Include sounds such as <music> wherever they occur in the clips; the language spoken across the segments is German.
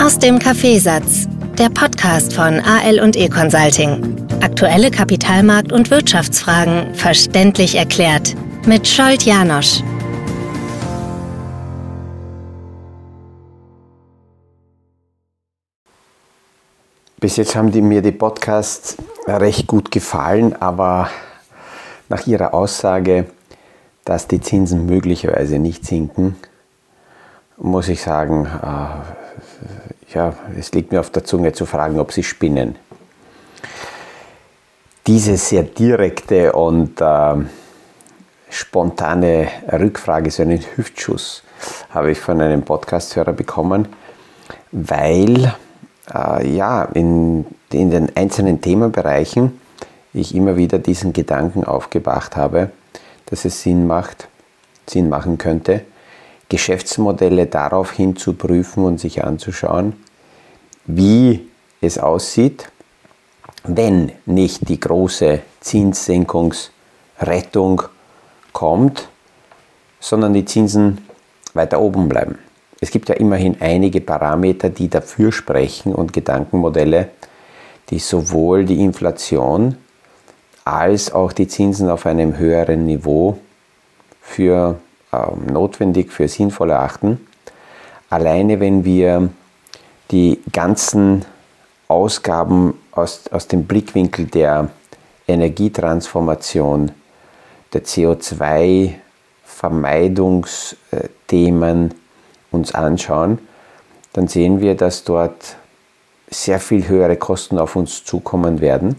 Aus dem Kaffeesatz, der Podcast von AL und E Consulting. Aktuelle Kapitalmarkt- und Wirtschaftsfragen verständlich erklärt mit Scholt Janosch. Bis jetzt haben die, mir die Podcasts recht gut gefallen, aber nach ihrer Aussage, dass die Zinsen möglicherweise nicht sinken, muss ich sagen, äh, ja, es liegt mir auf der Zunge zu fragen, ob sie spinnen. Diese sehr direkte und äh, spontane Rückfrage, so einen Hüftschuss, habe ich von einem Podcasthörer bekommen, weil äh, ja, in, in den einzelnen Themenbereichen ich immer wieder diesen Gedanken aufgebracht habe, dass es Sinn macht, Sinn machen könnte, Geschäftsmodelle daraufhin zu prüfen und sich anzuschauen, wie es aussieht, wenn nicht die große Zinssenkungsrettung kommt, sondern die Zinsen weiter oben bleiben. Es gibt ja immerhin einige Parameter, die dafür sprechen und Gedankenmodelle, die sowohl die Inflation als auch die Zinsen auf einem höheren Niveau für notwendig, für sinnvoll erachten. Alleine wenn wir die ganzen Ausgaben aus, aus dem Blickwinkel der Energietransformation, der CO2-Vermeidungsthemen uns anschauen, dann sehen wir, dass dort sehr viel höhere Kosten auf uns zukommen werden.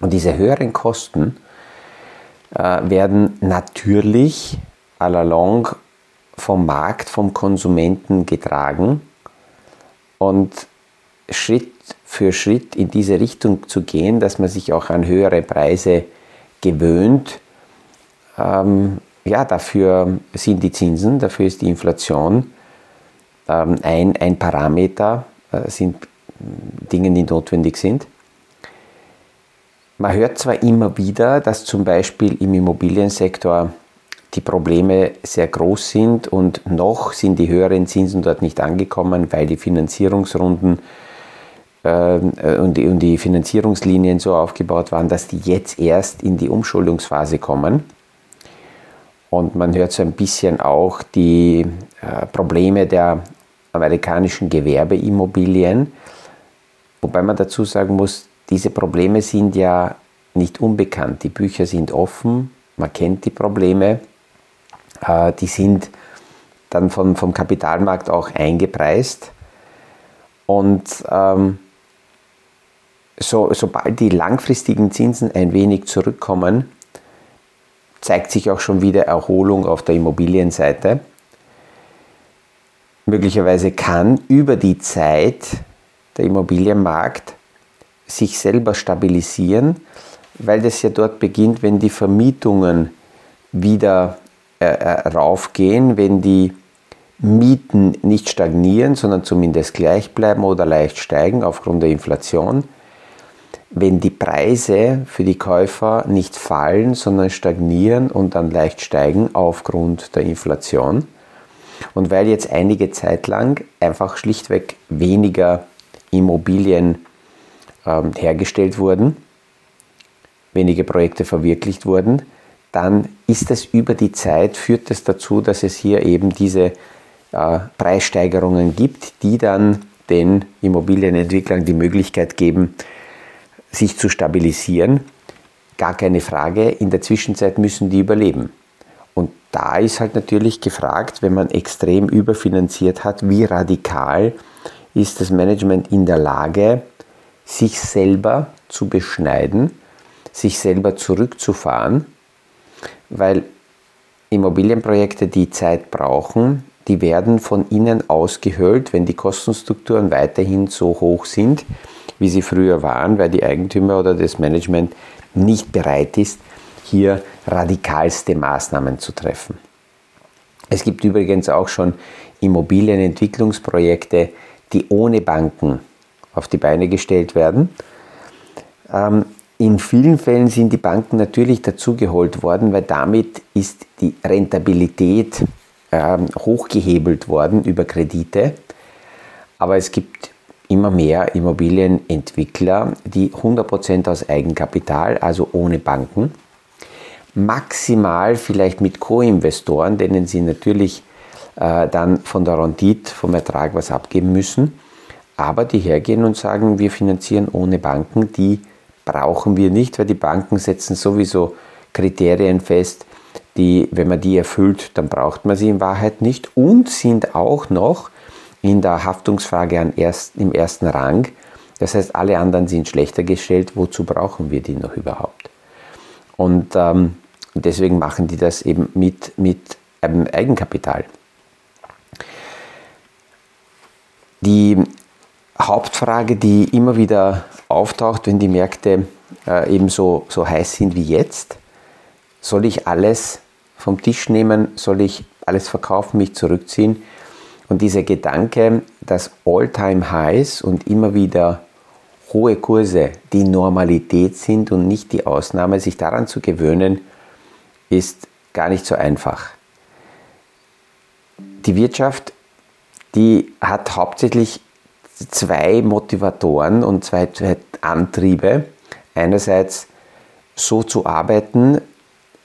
Und diese höheren Kosten äh, werden natürlich à la longue vom Markt, vom Konsumenten getragen und Schritt für Schritt in diese Richtung zu gehen, dass man sich auch an höhere Preise gewöhnt. Ähm, ja, dafür sind die Zinsen, dafür ist die Inflation ähm, ein, ein Parameter, äh, sind Dinge, die notwendig sind. Man hört zwar immer wieder, dass zum Beispiel im Immobiliensektor die Probleme sehr groß sind und noch sind die höheren Zinsen dort nicht angekommen, weil die Finanzierungsrunden äh, und, die, und die Finanzierungslinien so aufgebaut waren, dass die jetzt erst in die Umschuldungsphase kommen. Und man hört so ein bisschen auch die äh, Probleme der amerikanischen Gewerbeimmobilien, wobei man dazu sagen muss, diese Probleme sind ja nicht unbekannt. Die Bücher sind offen, man kennt die Probleme äh, die sind dann vom, vom Kapitalmarkt auch eingepreist. Und ähm, so, sobald die langfristigen Zinsen ein wenig zurückkommen, zeigt sich auch schon wieder Erholung auf der Immobilienseite. Möglicherweise kann über die Zeit der Immobilienmarkt sich selber stabilisieren, weil das ja dort beginnt, wenn die Vermietungen wieder äh, äh, raufgehen, wenn die Mieten nicht stagnieren, sondern zumindest gleich bleiben oder leicht steigen aufgrund der Inflation. Wenn die Preise für die Käufer nicht fallen, sondern stagnieren und dann leicht steigen aufgrund der Inflation. Und weil jetzt einige Zeit lang einfach schlichtweg weniger Immobilien ähm, hergestellt wurden, wenige Projekte verwirklicht wurden, dann ist es über die Zeit, führt es dazu, dass es hier eben diese äh, Preissteigerungen gibt, die dann den Immobilienentwicklern die Möglichkeit geben, sich zu stabilisieren. Gar keine Frage, in der Zwischenzeit müssen die überleben. Und da ist halt natürlich gefragt, wenn man extrem überfinanziert hat, wie radikal ist das Management in der Lage, sich selber zu beschneiden, sich selber zurückzufahren weil Immobilienprojekte, die Zeit brauchen, die werden von innen ausgehöhlt, wenn die Kostenstrukturen weiterhin so hoch sind, wie sie früher waren, weil die Eigentümer oder das Management nicht bereit ist, hier radikalste Maßnahmen zu treffen. Es gibt übrigens auch schon Immobilienentwicklungsprojekte, die ohne Banken auf die Beine gestellt werden. Ähm, in vielen Fällen sind die Banken natürlich dazugeholt worden, weil damit ist die Rentabilität äh, hochgehebelt worden über Kredite. Aber es gibt immer mehr Immobilienentwickler, die 100% aus Eigenkapital, also ohne Banken, maximal vielleicht mit Co-Investoren, denen sie natürlich äh, dann von der Rendite, vom Ertrag was abgeben müssen, aber die hergehen und sagen, wir finanzieren ohne Banken, die brauchen wir nicht, weil die Banken setzen sowieso Kriterien fest, die, wenn man die erfüllt, dann braucht man sie in Wahrheit nicht und sind auch noch in der Haftungsfrage erst, im ersten Rang. Das heißt, alle anderen sind schlechter gestellt. Wozu brauchen wir die noch überhaupt? Und ähm, deswegen machen die das eben mit, mit ähm, Eigenkapital. Die Hauptfrage, die immer wieder auftaucht, wenn die Märkte äh, eben so, so heiß sind wie jetzt, soll ich alles vom Tisch nehmen, soll ich alles verkaufen, mich zurückziehen? Und dieser Gedanke, dass All-Time-Highs und immer wieder hohe Kurse die Normalität sind und nicht die Ausnahme, sich daran zu gewöhnen, ist gar nicht so einfach. Die Wirtschaft, die hat hauptsächlich zwei Motivatoren und zwei, zwei Antriebe. Einerseits so zu arbeiten,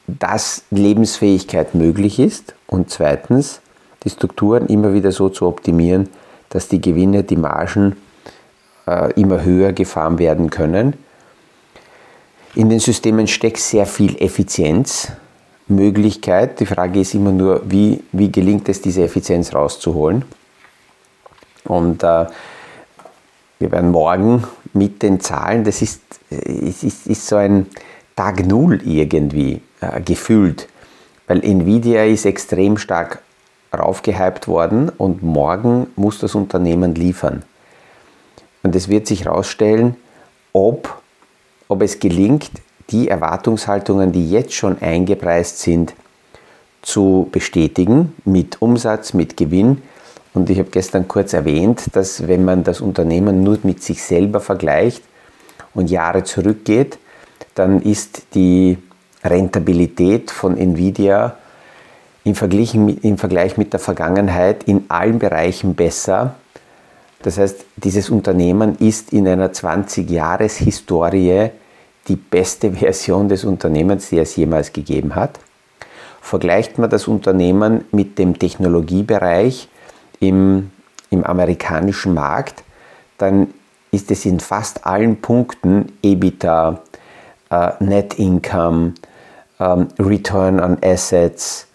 dass Lebensfähigkeit möglich ist und zweitens die Strukturen immer wieder so zu optimieren, dass die Gewinne, die Margen äh, immer höher gefahren werden können. In den Systemen steckt sehr viel Effizienzmöglichkeit. Die Frage ist immer nur, wie, wie gelingt es, diese Effizienz rauszuholen. Und äh, wir werden morgen mit den Zahlen, das ist, ist, ist so ein Tag Null irgendwie äh, gefühlt, weil Nvidia ist extrem stark raufgehypt worden und morgen muss das Unternehmen liefern. Und es wird sich herausstellen, ob, ob es gelingt, die Erwartungshaltungen, die jetzt schon eingepreist sind, zu bestätigen mit Umsatz, mit Gewinn. Und ich habe gestern kurz erwähnt, dass wenn man das Unternehmen nur mit sich selber vergleicht und Jahre zurückgeht, dann ist die Rentabilität von Nvidia im Vergleich, im Vergleich mit der Vergangenheit in allen Bereichen besser. Das heißt, dieses Unternehmen ist in einer 20-Jahres-Historie die beste <laughs> Version des Unternehmens, die es jemals gegeben hat. Vergleicht man das Unternehmen mit dem Technologiebereich im, im amerikanischen Markt, dann ist es in fast allen Punkten EBITDA, äh, Net Income, ähm, Return on Assets,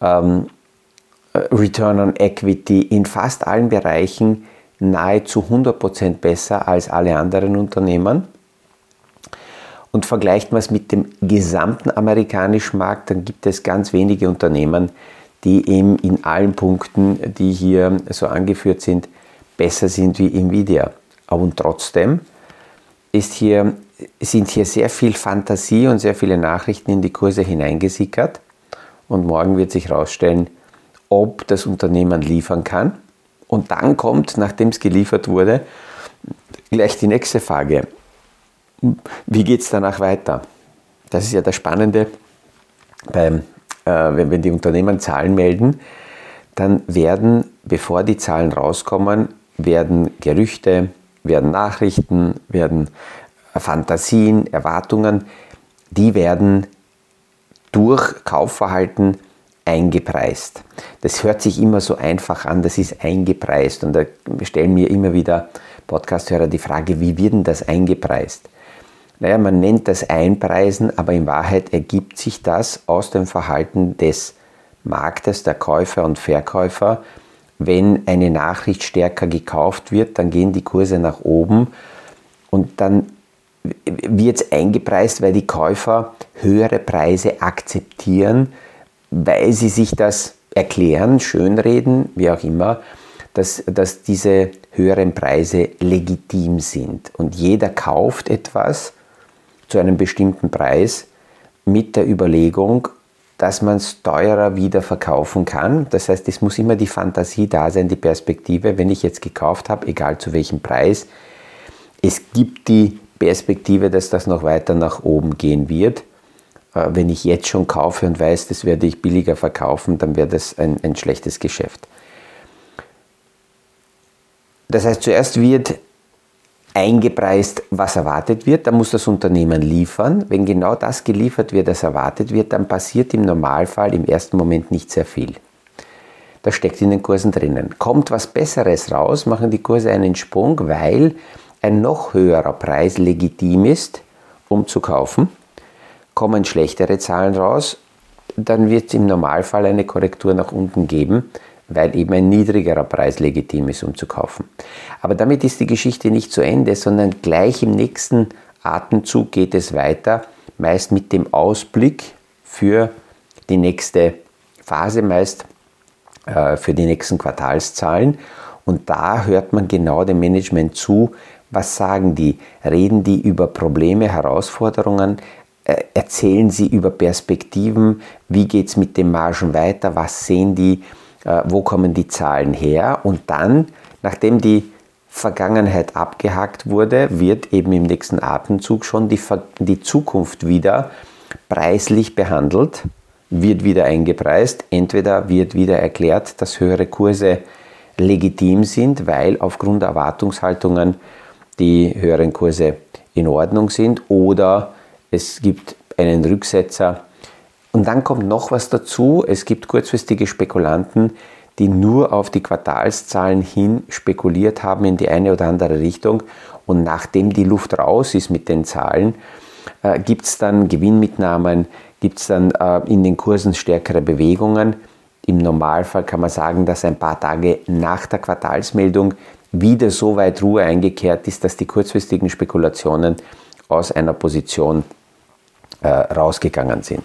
ähm, äh, Return on Equity in fast allen Bereichen nahezu 100% besser als alle anderen Unternehmen. Und vergleicht man es mit dem gesamten amerikanischen Markt, dann gibt es ganz wenige Unternehmen, die eben in allen Punkten, die hier so angeführt sind, besser sind wie Nvidia. Und trotzdem ist hier, sind hier sehr viel Fantasie und sehr viele Nachrichten in die Kurse hineingesickert und morgen wird sich herausstellen, ob das Unternehmen liefern kann. Und dann kommt, nachdem es geliefert wurde, gleich die nächste Frage. Wie geht es danach weiter? Das ist ja das Spannende, beim, wenn, wenn die Unternehmen Zahlen melden, dann werden, bevor die Zahlen rauskommen, werden Gerüchte, werden Nachrichten, werden Fantasien, Erwartungen, die werden durch Kaufverhalten eingepreist. Das hört sich immer so einfach an, das ist eingepreist. Und da stellen mir immer wieder Podcasthörer die Frage, wie wird denn das eingepreist? Naja, man nennt das Einpreisen, aber in Wahrheit ergibt sich das aus dem Verhalten des Marktes, der Käufer und Verkäufer. Wenn eine Nachricht stärker gekauft wird, dann gehen die Kurse nach oben und dann wird es eingepreist, weil die Käufer höhere Preise akzeptieren, weil sie sich das erklären, schönreden, wie auch immer, dass, dass diese höheren Preise legitim sind. Und jeder kauft etwas zu einem bestimmten Preis mit der Überlegung, dass man es teurer wieder verkaufen kann. Das heißt, es muss immer die Fantasie da sein, die Perspektive, wenn ich jetzt gekauft habe, egal zu welchem Preis. Es gibt die Perspektive, dass das noch weiter nach oben gehen wird. Äh, wenn ich jetzt schon kaufe und weiß, das werde ich billiger verkaufen, dann wäre das ein, ein schlechtes Geschäft. Das heißt, zuerst wird eingepreist, was erwartet wird, dann muss das Unternehmen liefern. Wenn genau das geliefert wird, was erwartet wird, dann passiert im Normalfall im ersten Moment nicht sehr viel. Das steckt in den Kursen drinnen. Kommt was Besseres raus, machen die Kurse einen Sprung, weil ein noch höherer Preis legitim ist, um zu kaufen. Kommen schlechtere Zahlen raus, dann wird es im Normalfall eine Korrektur nach unten geben, weil eben ein niedrigerer Preis legitim ist, um zu kaufen. Aber damit ist die Geschichte nicht zu Ende, sondern gleich im nächsten Atemzug geht es weiter, meist mit dem Ausblick für die nächste Phase, meist äh, für die nächsten Quartalszahlen. Und da hört man genau dem Management zu, was sagen die? Reden die über Probleme, Herausforderungen? Äh, erzählen sie über Perspektiven? Wie geht es mit den Margen weiter? Was sehen die? Äh, wo kommen die Zahlen her? Und dann, nachdem die Vergangenheit abgehakt wurde, wird eben im nächsten Atemzug schon die, die Zukunft wieder preislich behandelt, wird wieder eingepreist. Entweder wird wieder erklärt, dass höhere Kurse legitim sind, weil aufgrund der Erwartungshaltungen die höheren Kurse in Ordnung sind, oder es gibt einen Rücksetzer, und dann kommt noch was dazu. Es gibt kurzfristige Spekulanten, die nur auf die Quartalszahlen hin spekuliert haben in die eine oder andere Richtung. Und nachdem die Luft raus ist mit den Zahlen, äh, gibt es dann Gewinnmitnahmen, gibt es dann äh, in den Kursen stärkere Bewegungen. Im Normalfall kann man sagen, dass ein paar Tage nach der Quartalsmeldung wieder so weit Ruhe eingekehrt ist, dass die kurzfristigen Spekulationen aus einer Position äh, rausgegangen sind.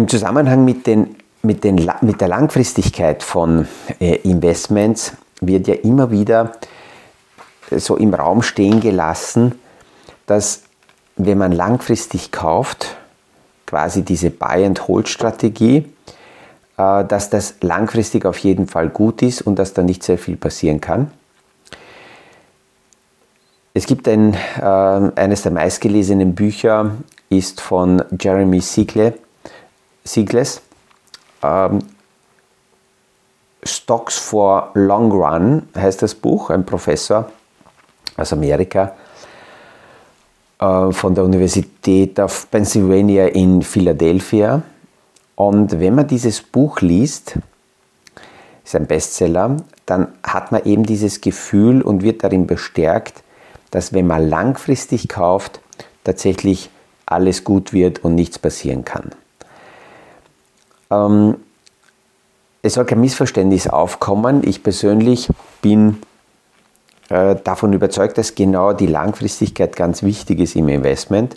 Im Zusammenhang mit, den, mit, den, mit der Langfristigkeit von äh, Investments wird ja immer wieder so im Raum stehen gelassen, dass wenn man langfristig kauft, quasi diese Buy-and-Hold-Strategie, äh, dass das langfristig auf jeden Fall gut ist und dass da nicht sehr viel passieren kann. Es gibt ein, äh, eines der meistgelesenen Bücher ist von Jeremy Siegler, Sigles. Ähm, Stocks for Long Run heißt das Buch, ein Professor aus Amerika äh, von der Universität of Pennsylvania in Philadelphia. Und wenn man dieses Buch liest, ist ein Bestseller, dann hat man eben dieses Gefühl und wird darin bestärkt, dass wenn man langfristig kauft, tatsächlich alles gut wird und nichts passieren kann. Ähm, es soll kein Missverständnis aufkommen. Ich persönlich bin äh, davon überzeugt, dass genau die Langfristigkeit ganz wichtig ist im Investment.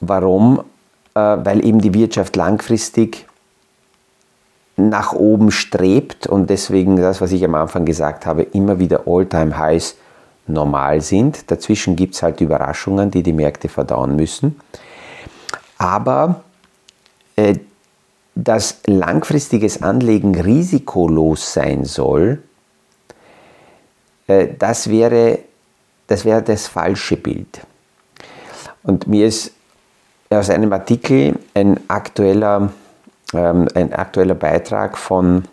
Warum? Äh, weil eben die Wirtschaft langfristig nach oben strebt und deswegen das, was ich am Anfang gesagt habe, immer wieder All-Time-Highs normal sind. Dazwischen gibt es halt Überraschungen, die die Märkte verdauen müssen. Aber äh, dass langfristiges Anlegen risikolos sein soll, äh, das wäre, das wäre das falsche Bild. Und mir ist aus einem Artikel ein aktueller, ähm, ein aktueller Beitrag von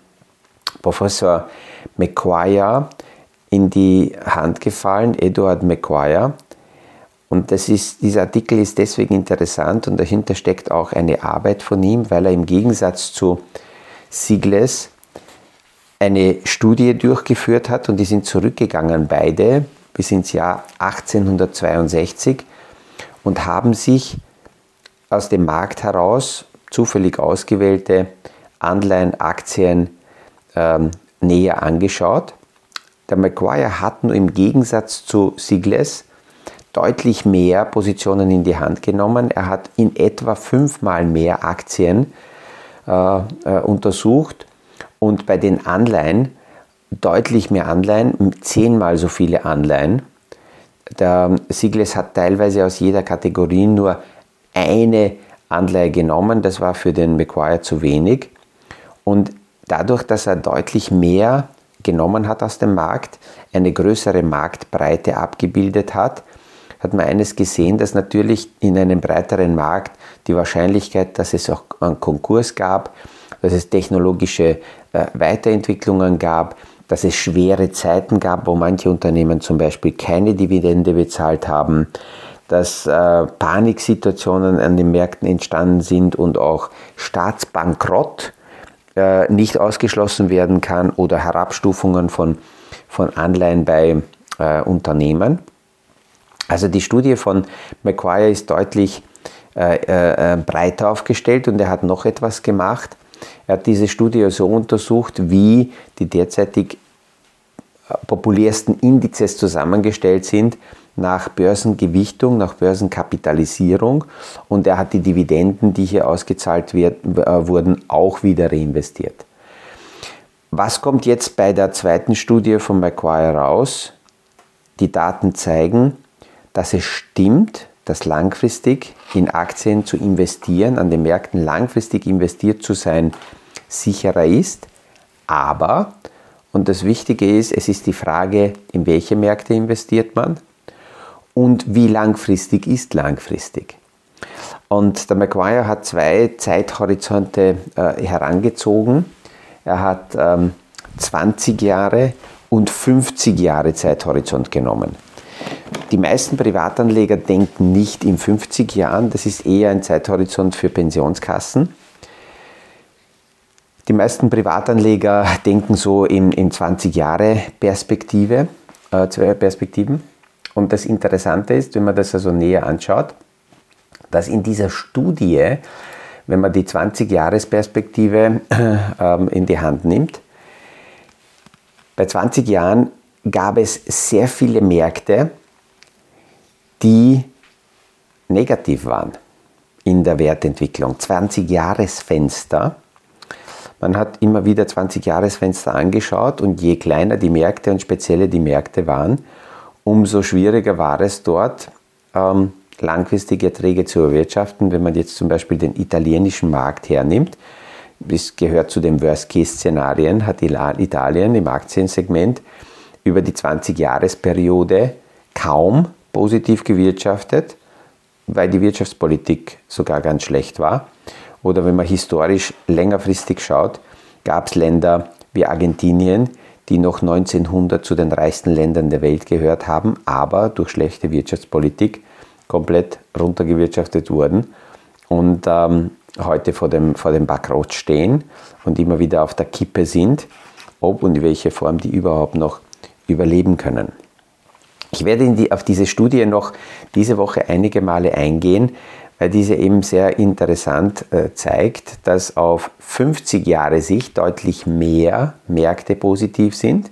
Professor McQuire in die Hand gefallen, Edward McQuire, und das ist, dieser Artikel ist deswegen interessant und dahinter steckt auch eine Arbeit von ihm, weil er im Gegensatz zu Sigles eine Studie durchgeführt hat und die sind zurückgegangen beide bis ins Jahr 1862 und haben sich aus dem Markt heraus zufällig ausgewählte Anleihen, Aktien ähm, näher angeschaut. Der Maguire hat nur im Gegensatz zu Sigles deutlich mehr Positionen in die Hand genommen. Er hat in etwa fünfmal mehr Aktien äh, äh, untersucht und bei den Anleihen deutlich mehr Anleihen, zehnmal so viele Anleihen. Der Sigles hat teilweise aus jeder Kategorie nur eine Anleihe genommen, das war für den McQuire zu wenig. Und dadurch, dass er deutlich mehr genommen hat aus dem Markt, eine größere Marktbreite abgebildet hat, hat man eines gesehen, dass natürlich in einem breiteren Markt die Wahrscheinlichkeit, dass es auch einen Konkurs gab, dass es technologische äh, Weiterentwicklungen gab, dass es schwere Zeiten gab, wo manche Unternehmen zum Beispiel keine Dividende bezahlt haben, dass äh, Paniksituationen an den Märkten entstanden sind und auch Staatsbankrott äh, nicht ausgeschlossen werden kann oder Herabstufungen von, von Anleihen bei äh, Unternehmen. Also die Studie von McQuire ist deutlich äh, äh, breiter aufgestellt und er hat noch etwas gemacht. Er hat diese Studie so untersucht, wie die derzeitig äh, populärsten Indizes zusammengestellt sind nach Börsengewichtung, nach Börsenkapitalisierung und er hat die Dividenden, die hier ausgezahlt wird, äh, wurden, auch wieder reinvestiert. Was kommt jetzt bei der zweiten Studie von McQuire raus? Die Daten zeigen, dass es stimmt, dass langfristig in Aktien zu investieren, an den Märkten langfristig investiert zu sein, sicherer ist. Aber, und das Wichtige ist, es ist die Frage, in welche Märkte investiert man und wie langfristig ist langfristig. Und der McGuire hat zwei Zeithorizonte äh, herangezogen. Er hat ähm, 20 Jahre und 50 Jahre Zeithorizont genommen. Die meisten Privatanleger denken nicht in 50 Jahren, das ist eher ein Zeithorizont für Pensionskassen. Die meisten Privatanleger denken so in, in 20 Jahre Perspektive, äh, Perspektiven. Und das Interessante ist, wenn man das also näher anschaut, dass in dieser Studie, wenn man die 20-Jahres-Perspektive äh, in die Hand nimmt, bei 20 Jahren gab es sehr viele Märkte, die negativ waren in der Wertentwicklung. 20-Jahresfenster. Man hat immer wieder 20-Jahresfenster angeschaut und je kleiner die Märkte und spezielle die Märkte waren, umso schwieriger war es dort, ähm, langfristige Erträge zu erwirtschaften. Wenn man jetzt zum Beispiel den italienischen Markt hernimmt, das gehört zu den Worst-Case-Szenarien, hat Italien im Aktiensegment über die 20-Jahres-Periode kaum positiv gewirtschaftet, weil die Wirtschaftspolitik sogar ganz schlecht war. Oder wenn man historisch längerfristig schaut, gab es Länder wie Argentinien, die noch 1900 zu den reichsten Ländern der Welt gehört haben, aber durch schlechte Wirtschaftspolitik komplett runtergewirtschaftet wurden und ähm, heute vor dem, vor dem Bankrott stehen und immer wieder auf der Kippe sind, ob und in welcher Form die überhaupt noch überleben können. Ich werde die, auf diese Studie noch diese Woche einige Male eingehen, weil diese eben sehr interessant äh, zeigt, dass auf 50 Jahre Sicht deutlich mehr Märkte positiv sind.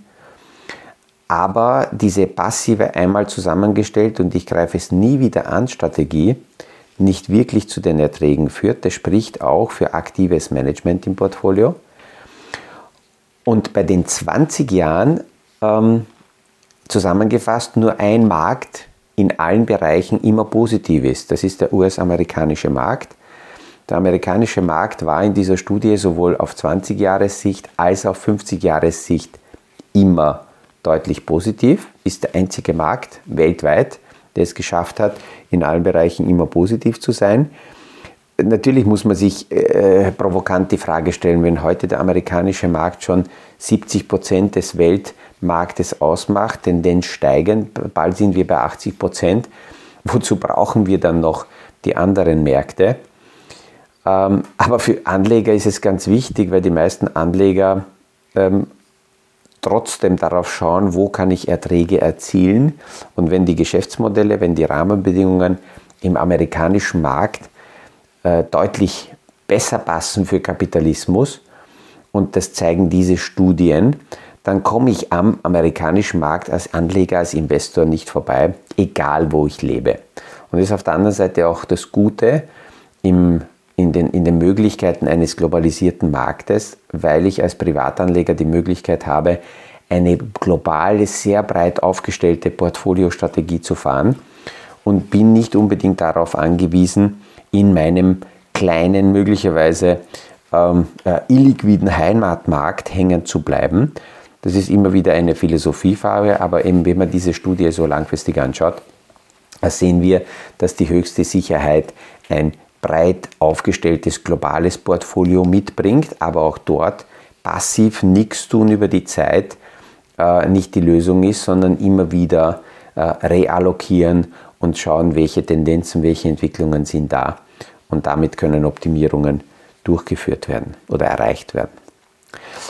Aber diese passive einmal zusammengestellt und ich greife es nie wieder an Strategie nicht wirklich zu den Erträgen führt. Das spricht auch für aktives Management im Portfolio. Und bei den 20 Jahren ähm, zusammengefasst nur ein Markt in allen Bereichen immer positiv ist. Das ist der US-amerikanische Markt. Der amerikanische Markt war in dieser Studie sowohl auf 20 Jahressicht als auch 50 Jahressicht immer deutlich positiv, ist der einzige Markt weltweit, der es geschafft hat, in allen Bereichen immer positiv zu sein. Natürlich muss man sich äh, provokant die Frage stellen, wenn heute der amerikanische Markt schon 70 Prozent des Weltmarktes ausmacht, Tendenz steigend, bald sind wir bei 80 Prozent. <laughs> Wozu brauchen wir dann noch die anderen Märkte? Ähm, aber für Anleger ist es ganz wichtig, weil die meisten Anleger ähm, trotzdem darauf schauen, wo kann ich Erträge erzielen. Und wenn die Geschäftsmodelle, wenn die Rahmenbedingungen im amerikanischen Markt äh, deutlich besser passen für Kapitalismus, und das zeigen diese Studien, dann komme ich am amerikanischen Markt als Anleger, als Investor nicht vorbei, egal wo ich lebe. Und das ist auf der anderen Seite auch das Gute im, in, den, in den Möglichkeiten eines globalisierten Marktes, weil ich als Privatanleger die Möglichkeit habe, eine globale, sehr breit aufgestellte Portfoliostrategie zu fahren und bin nicht unbedingt darauf angewiesen, in meinem kleinen, möglicherweise ähm, äh, illiquiden Heimatmarkt hängen zu bleiben. Das ist immer wieder eine Philosophiefrage, aber eben wenn man diese Studie so langfristig anschaut, sehen wir, dass die höchste Sicherheit ein breit aufgestelltes globales Portfolio mitbringt, aber auch dort passiv nichts tun über die Zeit äh, nicht die Lösung ist, sondern immer wieder äh, reallokieren und schauen, welche Tendenzen, welche Entwicklungen sind da. Und damit können Optimierungen durchgeführt werden oder erreicht werden.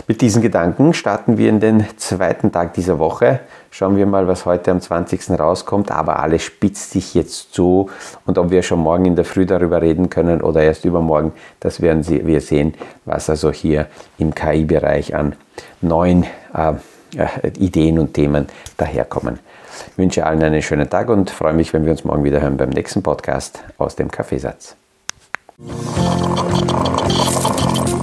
Mit diesen Gedanken starten wir in den zweiten Tag dieser Woche. Schauen wir mal, was heute am 20. rauskommt. Aber alles spitzt sich jetzt zu. Und ob wir schon morgen in der Früh darüber reden können oder erst übermorgen, das werden wir sehen, was also hier im KI-Bereich an neuen äh, äh, Ideen und Themen daherkommen. Ich wünsche allen einen schönen Tag und freue mich, wenn wir uns morgen wieder hören beim nächsten Podcast aus dem Kaffeesatz.